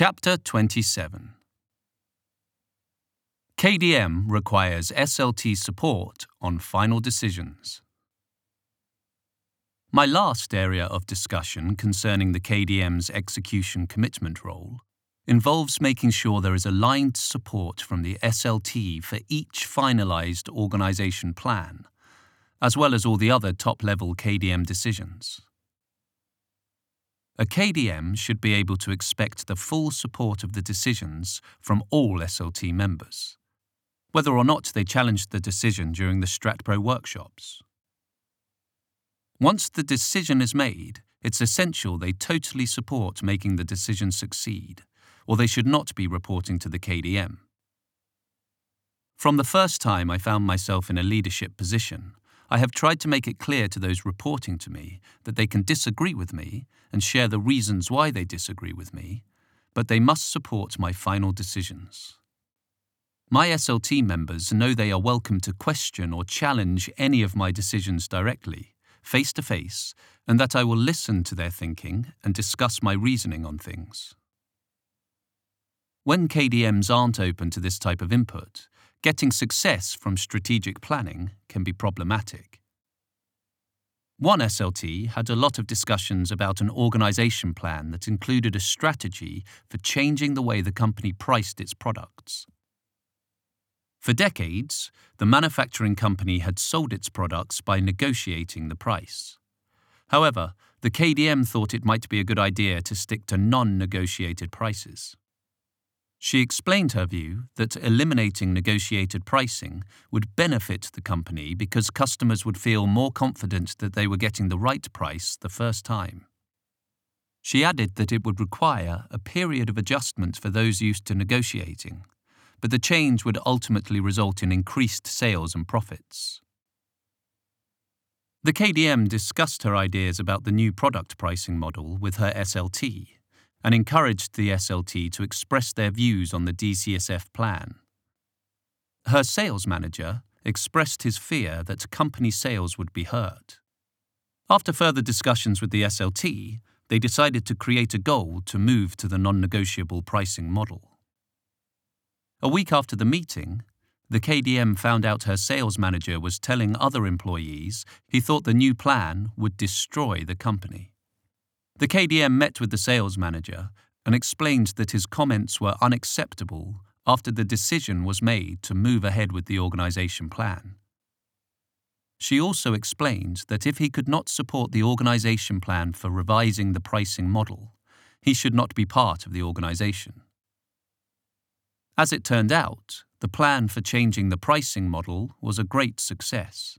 Chapter 27 KDM requires SLT support on final decisions. My last area of discussion concerning the KDM's execution commitment role involves making sure there is aligned support from the SLT for each finalized organization plan, as well as all the other top level KDM decisions. A KDM should be able to expect the full support of the decisions from all SLT members, whether or not they challenged the decision during the StratPro workshops. Once the decision is made, it's essential they totally support making the decision succeed, or they should not be reporting to the KDM. From the first time I found myself in a leadership position, I have tried to make it clear to those reporting to me that they can disagree with me and share the reasons why they disagree with me, but they must support my final decisions. My SLT members know they are welcome to question or challenge any of my decisions directly, face to face, and that I will listen to their thinking and discuss my reasoning on things. When KDMs aren't open to this type of input, getting success from strategic planning can be problematic. One SLT had a lot of discussions about an organization plan that included a strategy for changing the way the company priced its products. For decades, the manufacturing company had sold its products by negotiating the price. However, the KDM thought it might be a good idea to stick to non negotiated prices. She explained her view that eliminating negotiated pricing would benefit the company because customers would feel more confident that they were getting the right price the first time. She added that it would require a period of adjustment for those used to negotiating, but the change would ultimately result in increased sales and profits. The KDM discussed her ideas about the new product pricing model with her SLT and encouraged the SLT to express their views on the DCSF plan. Her sales manager expressed his fear that company sales would be hurt. After further discussions with the SLT, they decided to create a goal to move to the non negotiable pricing model. A week after the meeting, the KDM found out her sales manager was telling other employees he thought the new plan would destroy the company. The KDM met with the sales manager and explained that his comments were unacceptable after the decision was made to move ahead with the organisation plan. She also explained that if he could not support the organisation plan for revising the pricing model, he should not be part of the organisation. As it turned out, the plan for changing the pricing model was a great success.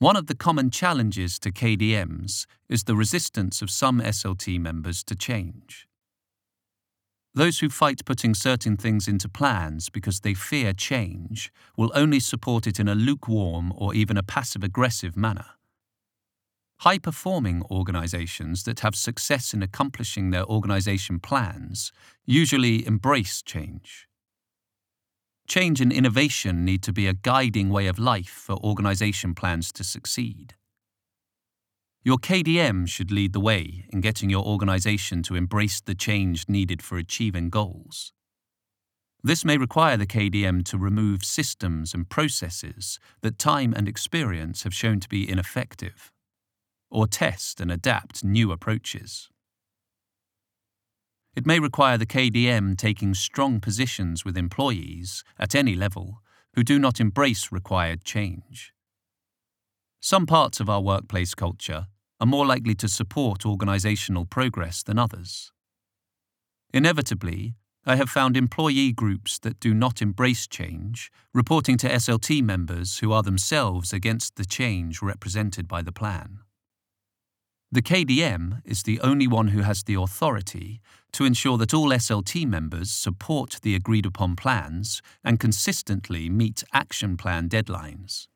One of the common challenges to KDMs is the resistance of some SLT members to change. Those who fight putting certain things into plans because they fear change will only support it in a lukewarm or even a passive aggressive manner. High performing organizations that have success in accomplishing their organization plans usually embrace change. Change and innovation need to be a guiding way of life for organisation plans to succeed. Your KDM should lead the way in getting your organisation to embrace the change needed for achieving goals. This may require the KDM to remove systems and processes that time and experience have shown to be ineffective, or test and adapt new approaches. It may require the KDM taking strong positions with employees, at any level, who do not embrace required change. Some parts of our workplace culture are more likely to support organisational progress than others. Inevitably, I have found employee groups that do not embrace change reporting to SLT members who are themselves against the change represented by the plan. The KDM is the only one who has the authority to ensure that all SLT members support the agreed upon plans and consistently meet action plan deadlines.